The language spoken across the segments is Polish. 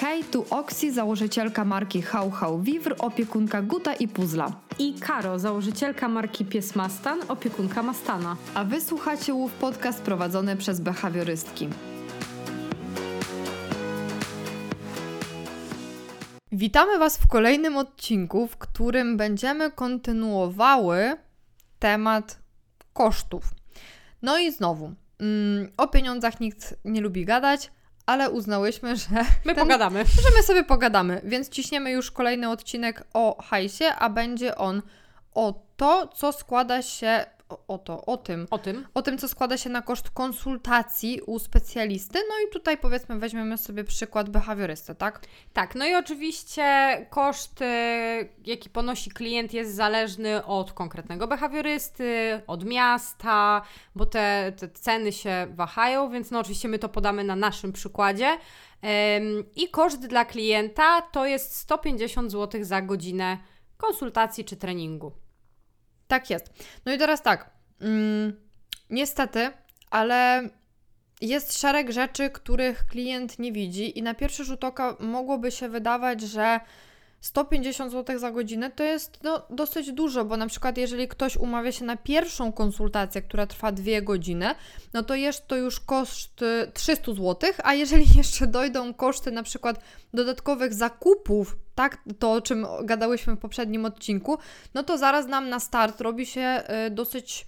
Hej, tu Oksi, założycielka marki How How Vivr, opiekunka Guta i Puzla. I Karo, założycielka marki Pies Mastan, opiekunka Mastana. A wy słuchacie Łów Podcast prowadzony przez behawiorystki. Witamy Was w kolejnym odcinku, w którym będziemy kontynuowały temat kosztów. No i znowu, mm, o pieniądzach nikt nie lubi gadać, ale uznałyśmy, że. My ten- pogadamy. że my sobie pogadamy, więc ciśniemy już kolejny odcinek o hajsie, a będzie on o to, co składa się. O, o to, o tym. O tym. O tym, co składa się na koszt konsultacji u specjalisty. No i tutaj powiedzmy, weźmiemy sobie przykład behawiorysty, tak? Tak, no i oczywiście koszt, e, jaki ponosi klient, jest zależny od konkretnego behawiorysty, od miasta, bo te, te ceny się wahają, więc no oczywiście my to podamy na naszym przykładzie. I koszt dla klienta to jest 150 zł za godzinę konsultacji czy treningu. Tak jest. No i teraz tak. Mm, niestety, ale jest szereg rzeczy, których klient nie widzi, i na pierwszy rzut oka mogłoby się wydawać, że 150 zł za godzinę to jest no, dosyć dużo, bo na przykład jeżeli ktoś umawia się na pierwszą konsultację, która trwa dwie godziny, no to jest to już koszt y, 300 zł, a jeżeli jeszcze dojdą koszty na przykład dodatkowych zakupów, tak, to o czym gadałyśmy w poprzednim odcinku, no to zaraz nam na start robi się y, dosyć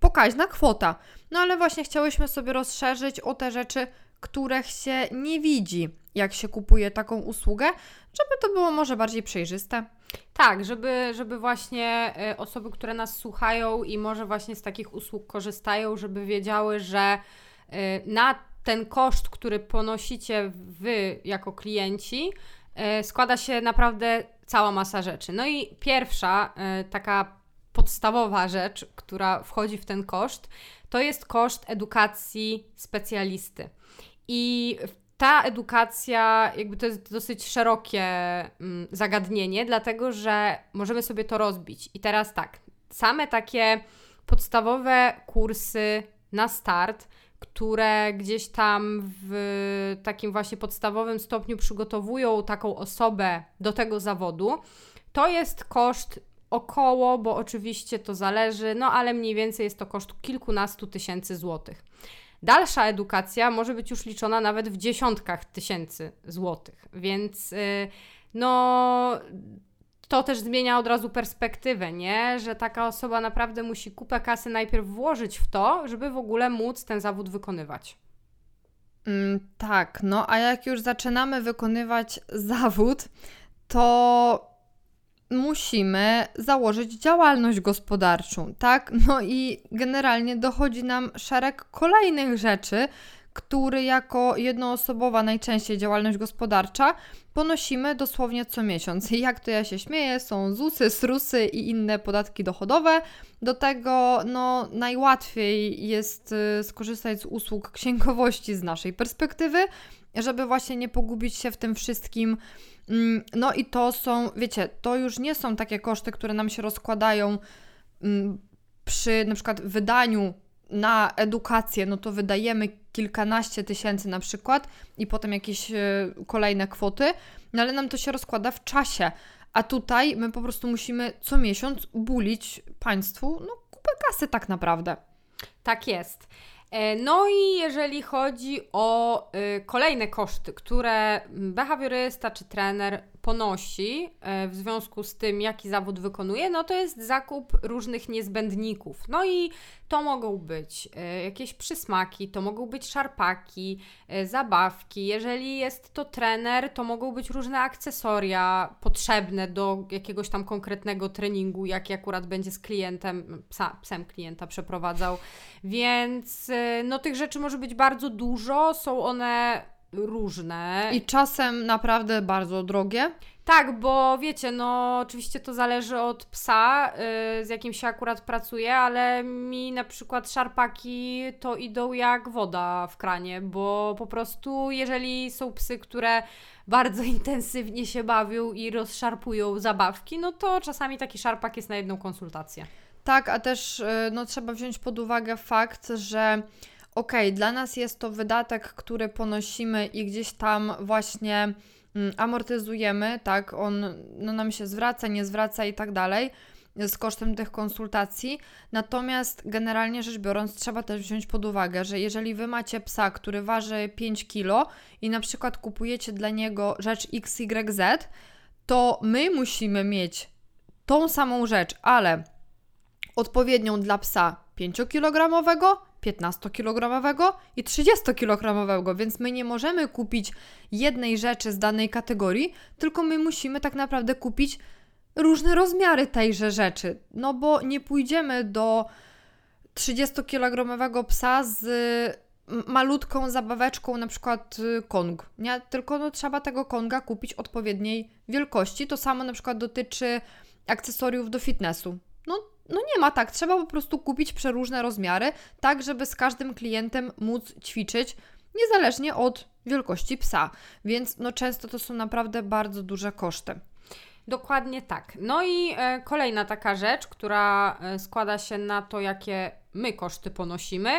pokaźna kwota. No ale właśnie chciałyśmy sobie rozszerzyć o te rzeczy, których się nie widzi, jak się kupuje taką usługę, żeby to było może bardziej przejrzyste. Tak, żeby, żeby właśnie e, osoby, które nas słuchają i może właśnie z takich usług korzystają, żeby wiedziały, że e, na ten koszt, który ponosicie Wy jako klienci, e, składa się naprawdę cała masa rzeczy. No i pierwsza taka podstawowa rzecz, która wchodzi w ten koszt, to jest koszt edukacji specjalisty. I ta edukacja, jakby to jest dosyć szerokie mm, zagadnienie, dlatego że możemy sobie to rozbić. I teraz tak, same takie podstawowe kursy na start, które gdzieś tam w takim właśnie podstawowym stopniu przygotowują taką osobę do tego zawodu, to jest koszt około, bo oczywiście to zależy, no ale mniej więcej jest to koszt kilkunastu tysięcy złotych. Dalsza edukacja może być już liczona nawet w dziesiątkach tysięcy złotych, więc y, no to też zmienia od razu perspektywę, nie? Że taka osoba naprawdę musi kupę kasy najpierw włożyć w to, żeby w ogóle móc ten zawód wykonywać. Mm, tak, no a jak już zaczynamy wykonywać zawód, to musimy założyć działalność gospodarczą, tak? No i generalnie dochodzi nam szereg kolejnych rzeczy, które jako jednoosobowa najczęściej działalność gospodarcza ponosimy dosłownie co miesiąc. Jak to ja się śmieję, są ZUSy, SRUSy i inne podatki dochodowe. Do tego no, najłatwiej jest y, skorzystać z usług księgowości z naszej perspektywy, żeby właśnie nie pogubić się w tym wszystkim. Mm, No i to są, wiecie, to już nie są takie koszty, które nam się rozkładają mm, przy na przykład wydaniu na edukację, no to wydajemy kilkanaście tysięcy na przykład i potem jakieś e, kolejne kwoty, no ale nam to się rozkłada w czasie. A tutaj my po prostu musimy co miesiąc bulić państwu no kupę kasy tak naprawdę. Tak jest. E, No i jeżeli chodzi o y, kolejne koszty, które behawiorysta czy trener ponosi e, w związku z tym, jaki zawód wykonuje, no to jest zakup różnych niezbędników. No i to mogą być e, jakieś przysmaki, to mogą być szarpaki, zabawki. Jeżeli jest to trener, to mogą być różne akcesoria potrzebne do jakiegoś tam konkretnego treningu, jaki akurat będzie z klientem, psa, psem klienta przeprowadzał. Więc no tych rzeczy może być bardzo dużo, są one różne. I czasem naprawdę bardzo drogie. Tak, bo wiecie, no oczywiście to zależy od psa, y, z jakim się akurat pracuje, ale mi na przykład szarpaki to idą jak woda w kranie, bo po prostu jeżeli są psy, które bardzo intensywnie się bawią i rozszarpują zabawki, no to czasami taki szarpak jest na jedną konsultację. Tak, a też y, no, trzeba wziąć pod uwagę fakt, że okej, dla nas jest to wydatek, który ponosimy i gdzieś tam właśnie mm, amortyzujemy, tak, on no, nam się zwraca, nie zwraca i tak dalej z kosztem tych konsultacji. Natomiast generalnie rzecz biorąc, trzeba też wziąć pod uwagę, że jeżeli wy macie psa, który waży 5 kg i na przykład kupujecie dla niego rzecz XYZ, to my musimy mieć tą samą rzecz, ale odpowiednią dla psa 5-kilogramowego, 15-kilogramowego i 30-kilogramowego, więc my nie możemy kupić jednej rzeczy z danej kategorii, tylko my musimy tak naprawdę kupić różne rozmiary tejże rzeczy. No bo nie pójdziemy do 30-kilogramowego psa z malutką zabaweczką, na przykład y, Kong, nie? Tylko no, trzeba tego Konga kupić odpowiedniej wielkości. To samo na przykład dotyczy akcesoriów do fitnessu. No, nie ma tak, trzeba po prostu kupić przeróżne rozmiary, tak żeby z każdym klientem móc ćwiczyć, niezależnie od wielkości psa. Więc no często to są naprawdę bardzo duże koszty. Dokładnie tak. No i e, kolejna taka rzecz, która e, składa się na to, jakie my koszty ponosimy,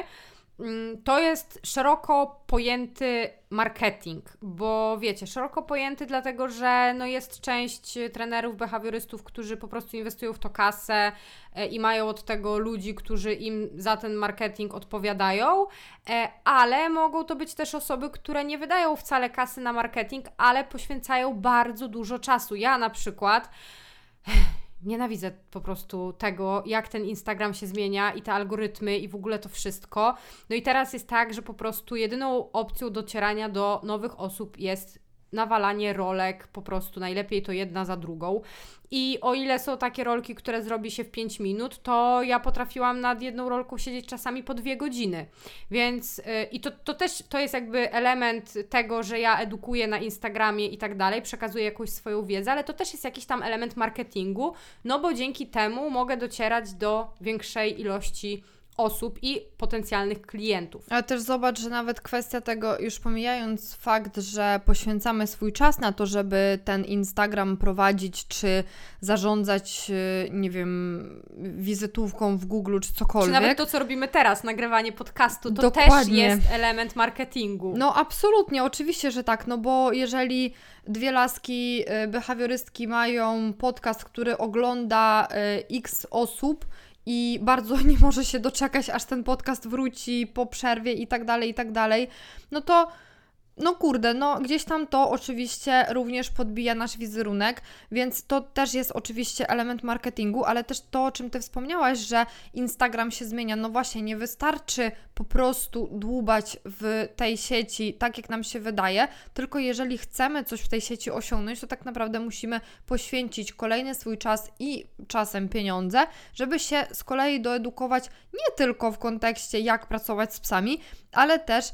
to jest szeroko pojęty marketing, bo wiecie, szeroko pojęty dlatego, że no jest część trenerów, behawiorystów, którzy po prostu inwestują w to kasę e, i mają od tego ludzi, którzy im za ten marketing odpowiadają, e, ale mogą to być też osoby, które nie wydają wcale kasy na marketing, ale poświęcają bardzo dużo czasu. Ja na przykład nienawidzę po prostu tego, jak ten Instagram się zmienia i te algorytmy i w ogóle to wszystko. No i teraz jest tak, że po prostu jedyną opcją docierania do nowych osób jest nawalanie rolek, po prostu najlepiej to jedna za drugą. I o ile są takie rolki, które zrobi się w 5 minut, to ja potrafiłam nad jedną rolką siedzieć czasami po dwie godziny. Więc yy, i to, to też to jest jakby element tego, że ja edukuję na Instagramie i tak dalej, przekazuję jakąś swoją wiedzę, ale to też jest jakiś tam element marketingu, no bo dzięki temu mogę docierać do większej ilości osób i potencjalnych klientów. Ale też zobacz, że nawet kwestia tego, już pomijając fakt, że poświęcamy swój czas na to, żeby ten Instagram prowadzić, czy zarządzać, y, nie wiem, wizytówką w Google, czy cokolwiek. Czy nawet to, co robimy teraz, nagrywanie podcastu, to Dokładnie. też jest element marketingu. No absolutnie, oczywiście, że tak, no bo jeżeli dwie laski y, behawiorystki mają podcast, który ogląda y, x osób, i bardzo nie może się doczekać, aż ten podcast wróci po przerwie i tak dalej, i tak dalej, no to no kurde, no gdzieś tam to oczywiście również podbija nasz wizerunek, więc to też jest oczywiście element marketingu, ale też to, o czym Ty wspomniałaś, że Instagram się zmienia. No właśnie, nie wystarczy po prostu dłubać w tej sieci tak, jak nam się wydaje, tylko jeżeli chcemy coś w tej sieci osiągnąć, to tak naprawdę musimy poświęcić kolejny swój czas i czasem pieniądze, żeby się z kolei doedukować nie tylko w kontekście, jak pracować z psami, ale też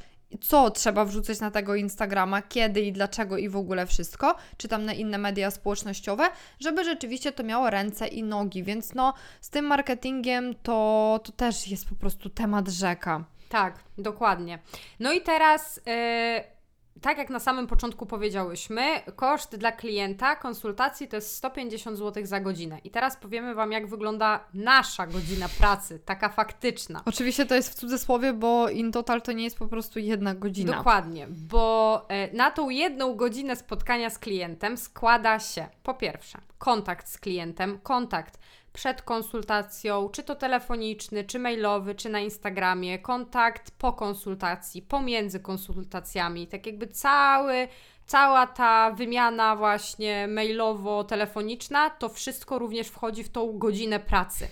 co trzeba wrzucać na tego Instagrama, kiedy i dlaczego i w ogóle wszystko, czy tam na inne media społecznościowe, żeby rzeczywiście to miało ręce i nogi. Więc no, z tym marketingiem to, to też jest po prostu temat rzeka. Tak, dokładnie. No i teraz. Yy tak jak na samym początku powiedziałyśmy, koszt dla klienta konsultacji to jest 150 zł za godzinę. I teraz powiemy Wam, jak wygląda nasza godzina pracy, taka faktyczna. Oczywiście to jest w cudzysłowie, bo in total to nie jest po prostu jedna godzina. Dokładnie, bo e, na tą jedną godzinę spotkania z klientem składa się po pierwsze kontakt z klientem, kontakt przed konsultacją, czy to telefoniczny, czy mailowy, czy na Instagramie, kontakt po konsultacji, pomiędzy konsultacjami, tak jakby cały, cała ta wymiana właśnie mailowo-telefoniczna, to wszystko również wchodzi w tą godzinę pracy.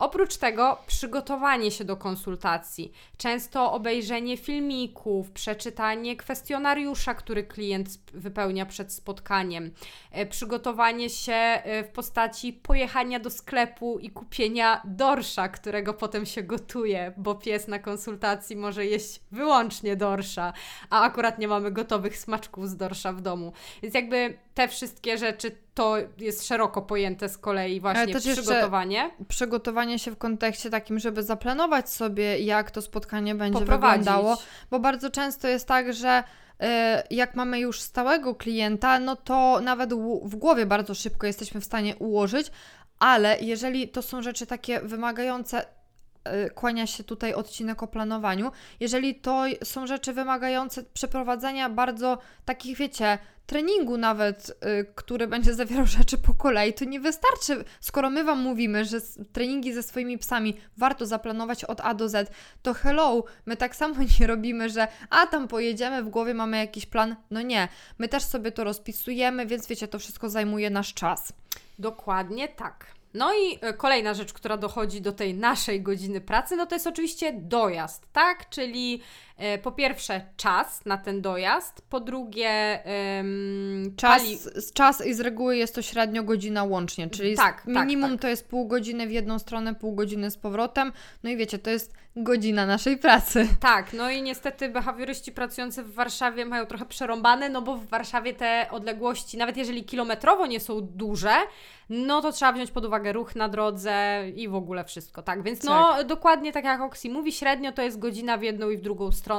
Oprócz tego przygotowanie się do konsultacji, często obejrzenie filmików, przeczytanie kwestionariusza, który klient wypełnia przed spotkaniem, e, przygotowanie się e, w postaci pojechania do sklepu i kupienia dorsza, którego potem się gotuje, bo pies na konsultacji może jeść wyłącznie dorsza, a akurat nie mamy gotowych smaczków z dorsza w domu. Więc jakby te wszystkie rzeczy to jest szeroko pojęte z kolei właśnie przygotowanie. Przygotowanie się w kontekście takim, żeby zaplanować sobie, jak to spotkanie będzie wyglądało, bo bardzo często jest tak, że y, jak mamy już stałego klienta, no to nawet w głowie bardzo szybko jesteśmy w stanie ułożyć, ale jeżeli to są rzeczy takie wymagające kłania się tutaj odcinek o planowaniu. Jeżeli to są rzeczy wymagające przeprowadzenia bardzo takich, wiecie, treningu nawet, y, który będzie zawierał rzeczy po kolei, to nie wystarczy, skoro my Wam mówimy, że treningi ze swoimi psami warto zaplanować od A do Z, to hello, my tak samo nie robimy, że a tam pojedziemy, w głowie mamy jakiś plan. No nie, my też sobie to rozpisujemy, więc wiecie, to wszystko zajmuje nasz czas. Dokładnie tak. No i e, kolejna rzecz, która dochodzi do tej naszej godziny pracy, no to jest oczywiście dojazd, tak? Czyli po pierwsze czas na ten dojazd, po drugie Czas, pali- czas i z reguły jest to średnio godzina łącznie, czyli Tak, tak, minimum tak. to jest pół godziny w jedną stronę, pół godziny z powrotem. No i wiecie, to jest godzina naszej pracy. Tak, no i niestety behawioryści pracujący w Warszawie mają trochę przerąbane, no bo w Warszawie te odległości, nawet jeżeli kilometrowo nie są duże, no to trzeba wziąć pod uwagę ruch na drodze i w ogóle wszystko, tak? Więc no dokładnie tak jak Oksi mówi, średnio to jest godzina w jedną i w drugą stronę.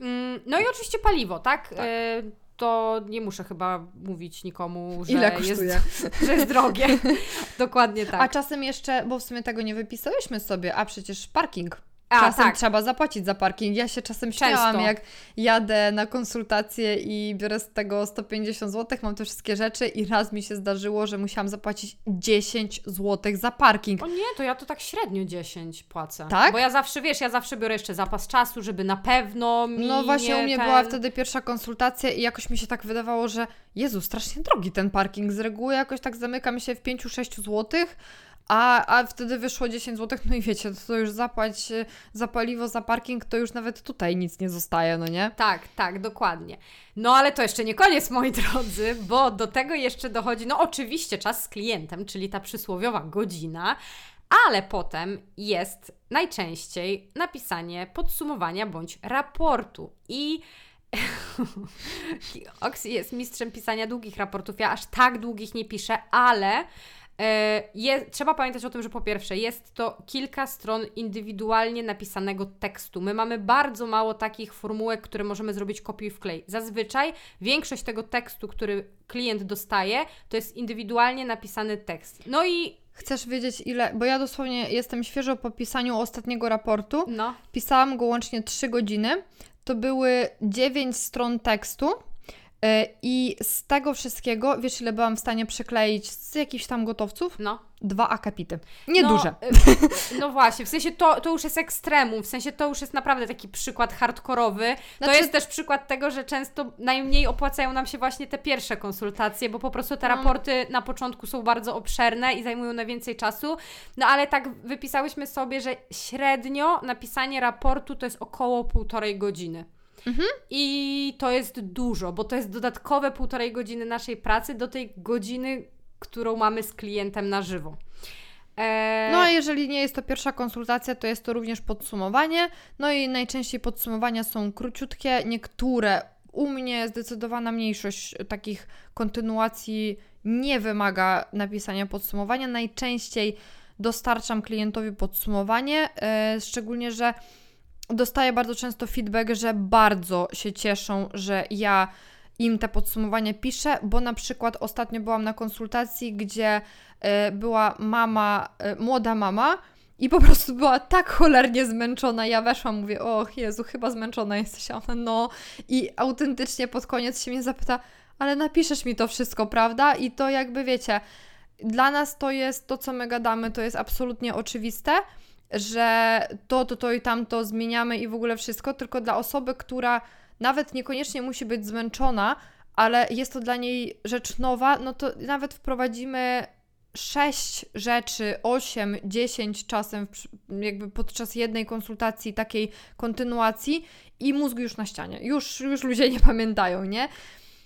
Mm, No i oczywiście paliwo, tak? E, To nie muszę chyba mówić nikomu, że, Ile kosztuje? Jest, że jest drogie. Dokładnie tak. A czasem jeszcze, bo w sumie tego nie wypisałyśmy sobie, a przecież parking. A, czasem tak. trzeba zapłacić za parking. Ja się czasem śmiałam, jak jadę na konsultację i biorę z tego 150 zł, mam te wszystkie rzeczy i raz mi się zdarzyło, że musiałam zapłacić 10 zł za parking. O nie, to ja to tak średnio 10 płacę. Tak? Bo ja zawsze, wiesz, ja zawsze biorę jeszcze zapas czasu, żeby na pewno mi No właśnie nie u mnie ten... była wtedy pierwsza konsultacja i jakoś mi się tak wydawało, że Jezu, strasznie drogi ten parking. Z reguły jakoś tak zamykam się w 5-6 zł, a, a wtedy wyszło 10 zł, no i wiecie, to już zapłać y, za paliwo, za parking, to już nawet tutaj nic nie zostaje, no nie? Tak, tak, dokładnie. No ale to jeszcze nie koniec, moi drodzy, bo do tego jeszcze dochodzi, no oczywiście czas z klientem, czyli ta przysłowiowa godzina, ale potem jest najczęściej napisanie podsumowania bądź raportu i Oksi jest mistrzem pisania długich raportów. Ja aż tak długich nie piszę, ale je, trzeba pamiętać o tym, że po pierwsze jest to kilka stron indywidualnie napisanego tekstu. My mamy bardzo mało takich formułek, które możemy zrobić kopiuj wklej. Zazwyczaj większość tego tekstu, który klient dostaje, to jest indywidualnie napisany tekst. No i Chcesz wiedzieć ile, bo ja dosłownie jestem świeżo po pisaniu ostatniego raportu, no, pisałam go łącznie 3 godziny, to były 9 stron tekstu i z tego wszystkiego, wiesz ile byłam w stanie przekleić z jakichś tam gotowców? no. Dwa akapity. Nieduże. No, y, no właśnie, w sensie to, to już jest ekstremum, w sensie to już jest naprawdę taki przykład hardkorowy. To Znaczy- jest też przykład tego, że często najmniej opłacają nam się właśnie te pierwsze konsultacje, bo po prostu te No. raporty na początku są bardzo obszerne i zajmują najwięcej czasu. No ale tak wypisałyśmy sobie, że średnio napisanie raportu to jest około półtorej godziny. Mhm. I to jest dużo, bo to jest dodatkowe półtorej godziny naszej pracy do tej godziny, którą mamy z klientem na żywo. Eee, No a jeżeli nie jest to pierwsza konsultacja, to jest to również podsumowanie. No i najczęściej podsumowania są króciutkie, niektóre u mnie zdecydowana mniejszość takich kontynuacji nie wymaga napisania podsumowania. Najczęściej dostarczam klientowi podsumowanie, e, szczególnie, że dostaję bardzo często feedback, że bardzo się cieszą, że ja im te podsumowania piszę, bo na przykład ostatnio byłam na konsultacji, gdzie e, była mama, e, młoda mama i po prostu była tak cholernie zmęczona. Ja weszłam, mówię, och Jezu, chyba zmęczona jesteś, a no. I autentycznie pod koniec się mnie zapyta, ale napiszesz mi to wszystko, prawda? I to jakby wiecie, dla nas to jest to, co my gadamy, to jest absolutnie oczywiste, że to, to, to i tamto zmieniamy i w ogóle wszystko, tylko dla osoby, która nawet niekoniecznie musi być zmęczona, ale jest to dla niej rzecz nowa, no to nawet wprowadzimy sześć rzeczy, osiem, dziesięć czasem jakby podczas jednej konsultacji, takiej kontynuacji i mózg już na ścianie. Już, już ludzie nie pamiętają, nie?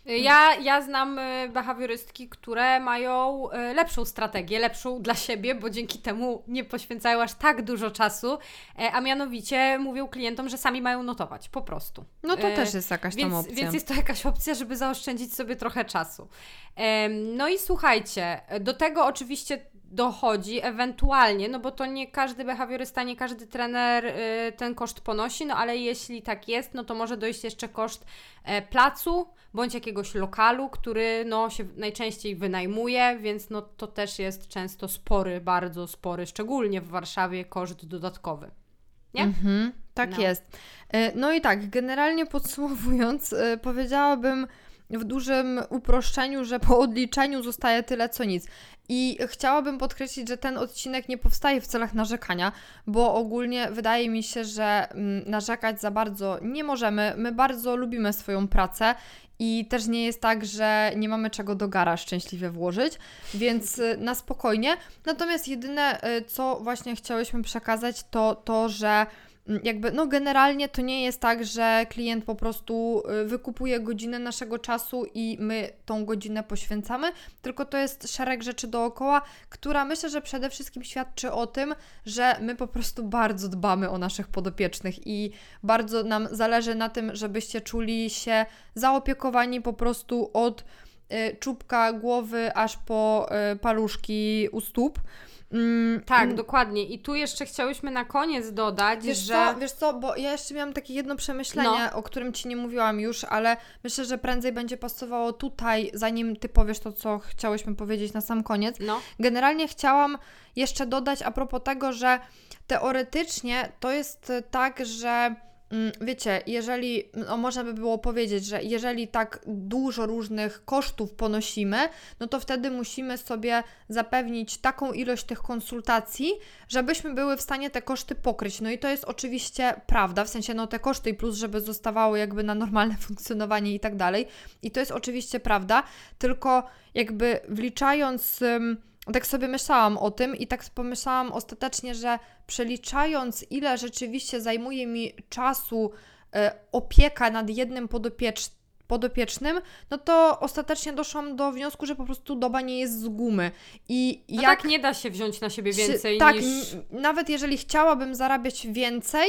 Ja, ja znam y, behawiorystki, które mają y, lepszą strategię, lepszą dla siebie, bo dzięki temu nie poświęcają aż tak dużo czasu, e, a mianowicie mówią klientom, że sami mają notować, po prostu. No to E, też jest jakaś tam Więc, opcja. więc jest to jakaś opcja, żeby zaoszczędzić sobie trochę czasu. No i słuchajcie, do tego oczywiście dochodzi ewentualnie, no bo to nie każdy behawiorysta, nie każdy trener y, ten koszt ponosi, no ale jeśli tak jest, no to może dojść jeszcze koszt e, placu bądź jakiegoś lokalu, który no się najczęściej wynajmuje, więc no to też jest często spory, bardzo spory, szczególnie w Warszawie koszt dodatkowy. Nie? Mhm, tak No. jest. E, No i tak, generalnie podsumowując, e, powiedziałabym w dużym uproszczeniu, że po odliczeniu zostaje tyle co nic. I chciałabym podkreślić, że ten odcinek nie powstaje w celach narzekania, bo ogólnie wydaje mi się, że mm, narzekać za bardzo nie możemy. My bardzo lubimy swoją pracę i też nie jest tak, że nie mamy czego do gara szczęśliwie włożyć, więc y, na spokojnie. Natomiast jedyne, y, co właśnie chciałyśmy przekazać, to to, że jakby, no generalnie to nie jest tak, że klient po prostu y, wykupuje godzinę naszego czasu i my tą godzinę poświęcamy, tylko to jest szereg rzeczy dookoła, która myślę, że przede wszystkim świadczy o tym, że my po prostu bardzo dbamy o naszych podopiecznych i bardzo nam zależy na tym, żebyście czuli się zaopiekowani po prostu od y, czubka głowy aż po y, paluszki u stóp. Mm, Tak, mm, dokładnie. I tu jeszcze chciałyśmy na koniec dodać, Wiesz że... co, wiesz co, bo ja jeszcze miałam takie jedno przemyślenie, No. o którym Ci nie mówiłam już, ale myślę, że prędzej będzie pasowało tutaj, zanim Ty powiesz to, co chciałyśmy powiedzieć na sam koniec. No, Generalnie chciałam jeszcze dodać a propos tego, że teoretycznie to jest tak, że wiecie, jeżeli, no można by było powiedzieć, że jeżeli tak dużo różnych kosztów ponosimy, no to wtedy musimy sobie zapewnić taką ilość tych konsultacji, żebyśmy były w stanie te koszty pokryć. No i to jest oczywiście prawda, w sensie no te koszty i plus, żeby zostawały jakby na normalne funkcjonowanie i tak dalej. I to jest oczywiście prawda, tylko jakby wliczając, tak sobie myślałam o tym i tak pomyślałam ostatecznie, że przeliczając ile rzeczywiście zajmuje mi czasu e, opieka nad jednym podopiecz, podopiecznym, no to ostatecznie doszłam do wniosku, że po prostu doba nie jest z gumy. I no jak tak nie da się wziąć na siebie czy- więcej tak, niż... n- nawet jeżeli chciałabym zarabiać więcej,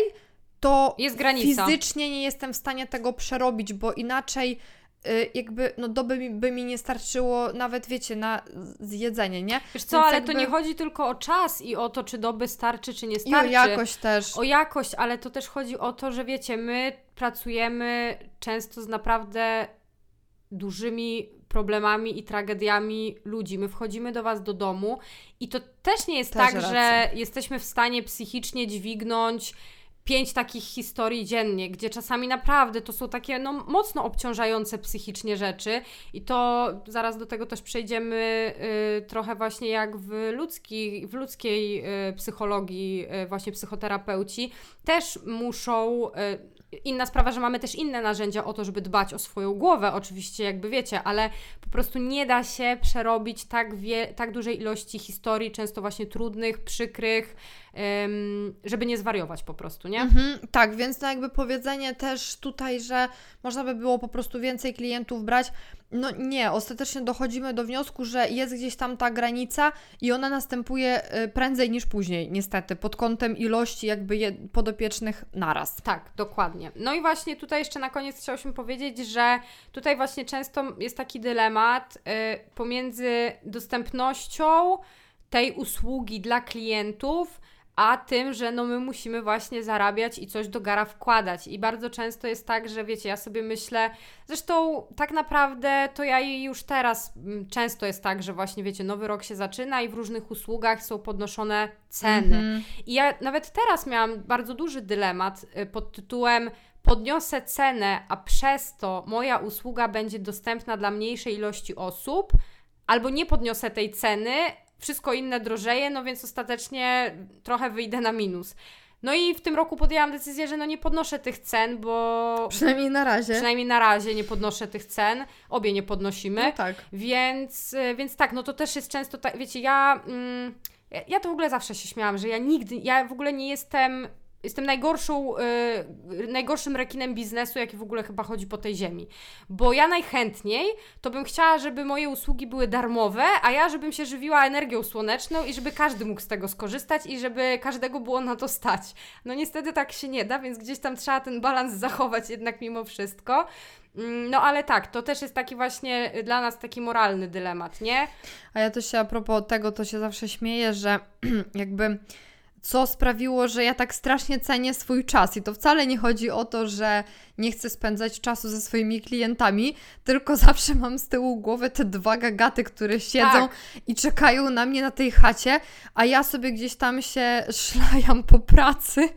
to Jest granica. fizycznie nie jestem w stanie tego przerobić, bo inaczej jakby, no doby mi, by mi nie starczyło nawet, wiecie, na zjedzenie, nie? Wiesz co, Więc ale jakby- to nie chodzi tylko o czas i o to, czy doby starczy, czy nie I o starczy. jakość też. O jakość, ale to też chodzi o to, że wiecie, my pracujemy często z naprawdę dużymi problemami i tragediami ludzi. My wchodzimy do Was do domu i to też nie jest Też tak, racja. że jesteśmy w stanie psychicznie dźwignąć pięć takich historii dziennie, gdzie czasami naprawdę to są takie no, mocno obciążające psychicznie rzeczy i to zaraz do tego też przejdziemy y, trochę właśnie jak w, ludzki, w ludzkiej y, psychologii y, właśnie psychoterapeuci też muszą y, Inna sprawa, że mamy też inne narzędzia o to, żeby dbać o swoją głowę, oczywiście, jakby wiecie, ale po prostu nie da się przerobić tak, wie, tak dużej ilości historii, często właśnie trudnych, przykrych, żeby nie zwariować po prostu, nie? Mhm, tak, więc no jakby powiedzenie też tutaj, że można by było po prostu więcej klientów brać, no nie, ostatecznie dochodzimy do wniosku, że jest gdzieś tam ta granica i ona następuje y, prędzej niż później, niestety, pod kątem ilości jakby podopiecznych naraz. Tak, dokładnie. No i właśnie tutaj jeszcze na koniec chciałyśmy powiedzieć, że tutaj właśnie często jest taki dylemat y, pomiędzy dostępnością tej usługi dla klientów, a tym, że no my musimy właśnie zarabiać i coś do gara wkładać. I bardzo często jest tak, że wiecie, ja sobie myślę, zresztą tak naprawdę to ja już teraz mm, często jest tak, że właśnie wiecie, nowy rok się zaczyna i w różnych usługach są podnoszone ceny. Mhm. I ja nawet teraz miałam bardzo duży dylemat y, pod tytułem podniosę cenę, a przez to moja usługa będzie dostępna dla mniejszej ilości osób, albo nie podniosę tej ceny, wszystko inne drożeje, no więc ostatecznie trochę wyjdę na minus. No i w tym roku podjęłam decyzję, że no nie podnoszę tych cen, bo Przynajmniej na razie. przynajmniej na razie nie podnoszę tych cen. Obie nie podnosimy. No tak. Więc, y, więc tak, no to też jest często tak, wiecie, ja, mm, ja, ja to w ogóle zawsze się śmiałam, że ja nigdy, ja w ogóle nie jestem jestem najgorszą, y, najgorszym rekinem biznesu, jaki w ogóle chyba chodzi po tej ziemi. Bo ja najchętniej to bym chciała, żeby moje usługi były darmowe, a ja żebym się żywiła energią słoneczną i żeby każdy mógł z tego skorzystać i żeby każdego było na to stać. No niestety tak się nie da, więc gdzieś tam trzeba ten balans zachować jednak mimo wszystko. Mm, No ale tak, to też jest taki właśnie dla nas taki moralny dylemat, nie? A ja też się a propos tego, to się zawsze śmieję, że jakby co sprawiło, że ja tak strasznie cenię swój czas. I to wcale nie chodzi o to, że nie chcę spędzać czasu ze swoimi klientami, tylko zawsze mam z tyłu głowy te dwa gagaty, które siedzą Tak. i czekają na mnie na tej chacie, a ja sobie gdzieś tam się szlajam po pracy.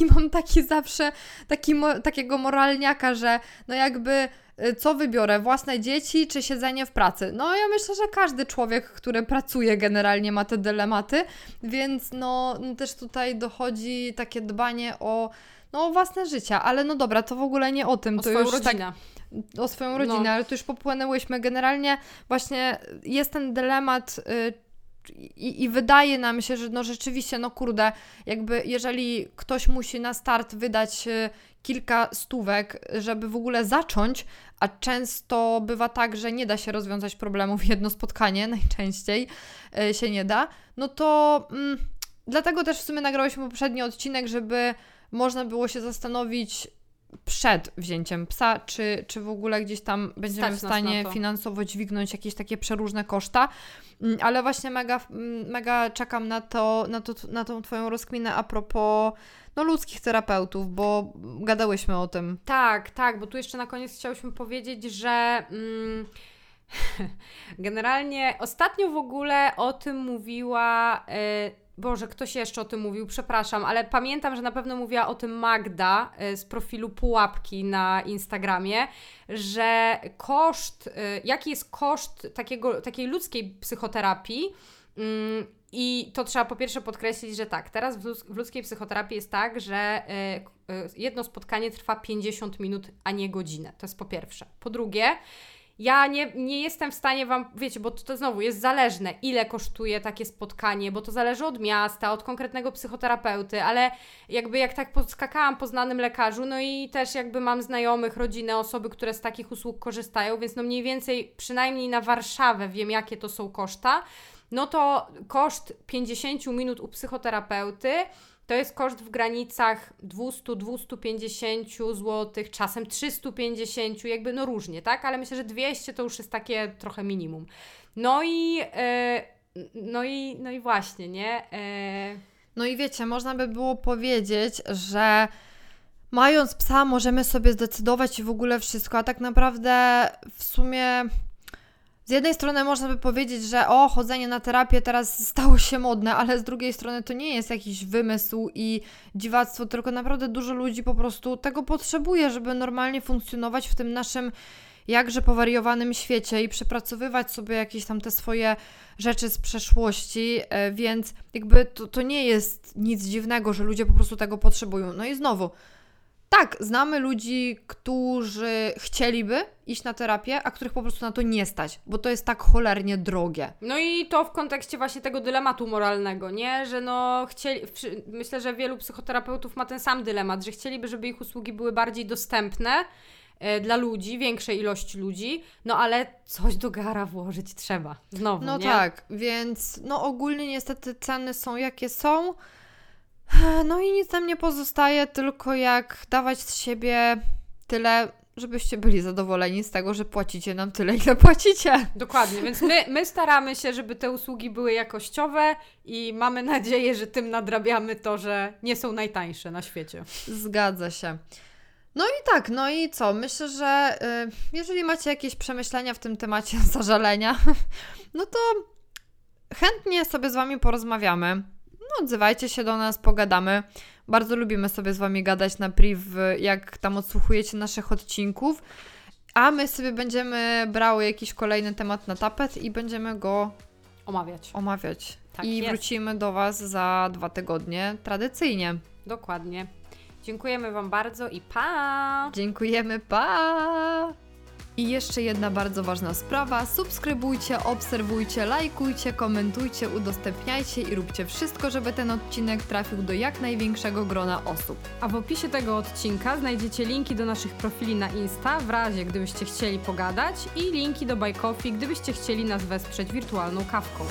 I mam taki zawsze taki, mo- takiego moralniaka, że no jakby y, co wybiorę, własne dzieci czy siedzenie w pracy? No ja myślę, że każdy człowiek, który pracuje generalnie ma te dylematy, więc no no też tutaj dochodzi takie dbanie o no, o własne życie, ale no dobra, to w ogóle nie o tym, O to swoją już tak rodzinę. o swoją rodzinę, No. ale tu już popłynęłyśmy. Generalnie właśnie jest ten dylemat y, i, i wydaje nam się, że no rzeczywiście, no kurde, jakby jeżeli ktoś musi na start wydać y, kilka stówek, żeby w ogóle zacząć, a często bywa tak, że nie da się rozwiązać problemu w jedno spotkanie, najczęściej y, się nie da, no to mm, dlatego też w sumie nagrałyśmy poprzedni odcinek, żeby można było się zastanowić przed wzięciem psa, czy, czy w ogóle gdzieś tam będziemy Stać w stanie finansowo dźwignąć jakieś takie przeróżne koszta. Mm, Ale właśnie mega, mm, mega czekam na to, na, to, na tą Twoją rozkminę a propos no, ludzkich terapeutów, bo gadałyśmy o tym. Tak, tak, bo tu jeszcze na koniec chciałyśmy powiedzieć, że mm, generalnie ostatnio w ogóle o tym mówiła. Y, Boże, ktoś jeszcze o tym mówił, przepraszam, ale pamiętam, że na pewno mówiła o tym Magda y, z profilu Pułapki na Instagramie, że koszt, y, jaki jest koszt takiego, takiej ludzkiej psychoterapii. Mm, I to trzeba po pierwsze podkreślić, że tak, teraz w, ludzkiej psychoterapii jest tak, że y, jedno spotkanie trwa 50 minut, a nie godzinę. To jest po pierwsze. Po drugie, ja nie, nie jestem w stanie Wam, wiecie, bo to, to znowu jest zależne, ile kosztuje takie spotkanie, bo to zależy od miasta, od konkretnego psychoterapeuty, ale jakby jak tak podskakałam po znanym lekarzu, no i też jakby mam znajomych, rodzinę, osoby, które z takich usług korzystają, więc no mniej więcej przynajmniej na Warszawę wiem, jakie to są koszta, no to koszt 50 minut u psychoterapeuty to jest koszt w granicach 200-250 zł, czasem 350, jakby no różnie, tak? Ale myślę, że 200 to już jest takie trochę minimum. No i, e, no i, no i właśnie, nie? E, No i wiecie, można by było powiedzieć, że mając psa możemy sobie zdecydować w ogóle wszystko, a tak naprawdę w sumie z jednej strony można by powiedzieć, że o, chodzenie na terapię teraz stało się modne, ale z drugiej strony to nie jest jakiś wymysł i dziwactwo, tylko naprawdę dużo ludzi po prostu tego potrzebuje, żeby normalnie funkcjonować w tym naszym jakże powariowanym świecie i przepracowywać sobie jakieś tam te swoje rzeczy z przeszłości, e, więc jakby to, to nie jest nic dziwnego, że ludzie po prostu tego potrzebują. No i znowu, tak, znamy ludzi, którzy chcieliby iść na terapię, a których po prostu na to nie stać, bo to jest tak cholernie drogie. No i to w kontekście właśnie tego dylematu moralnego, nie? Że no chcieli, myślę, że wielu psychoterapeutów ma ten sam dylemat, że chcieliby, żeby ich usługi były bardziej dostępne e, dla ludzi, większej ilości ludzi, no ale coś do gara włożyć trzeba. Znowu, No nie? tak, więc no ogólnie niestety ceny są jakie są. No i nic nam nie pozostaje, tylko jak dawać z siebie tyle, żebyście byli zadowoleni z tego, że płacicie nam tyle, ile płacicie. Dokładnie, więc my, my staramy się, żeby te usługi były jakościowe i mamy nadzieję, że tym nadrabiamy to, że nie są najtańsze na świecie. Zgadza się. No i tak, no i co? Myślę, że y, jeżeli macie jakieś przemyślenia w tym temacie zażalenia, no to chętnie sobie z Wami porozmawiamy. No, odzywajcie się do nas, pogadamy. Bardzo lubimy sobie z Wami gadać na priv, jak tam odsłuchujecie naszych odcinków. A my sobie będziemy brały jakiś kolejny temat na tapet i będziemy go Omawiać. omawiać. Tak I jest. wrócimy do Was za dwa tygodnie, tradycyjnie. Dokładnie. Dziękujemy Wam bardzo i pa! Dziękujemy, pa! I jeszcze jedna bardzo ważna sprawa: subskrybujcie, obserwujcie, lajkujcie, komentujcie, udostępniajcie i róbcie wszystko, żeby ten odcinek trafił do jak największego grona osób. A w opisie tego odcinka znajdziecie linki do naszych profili na Insta, w razie gdybyście chcieli pogadać, i linki do Coffee, gdybyście chcieli nas wesprzeć wirtualną kawką.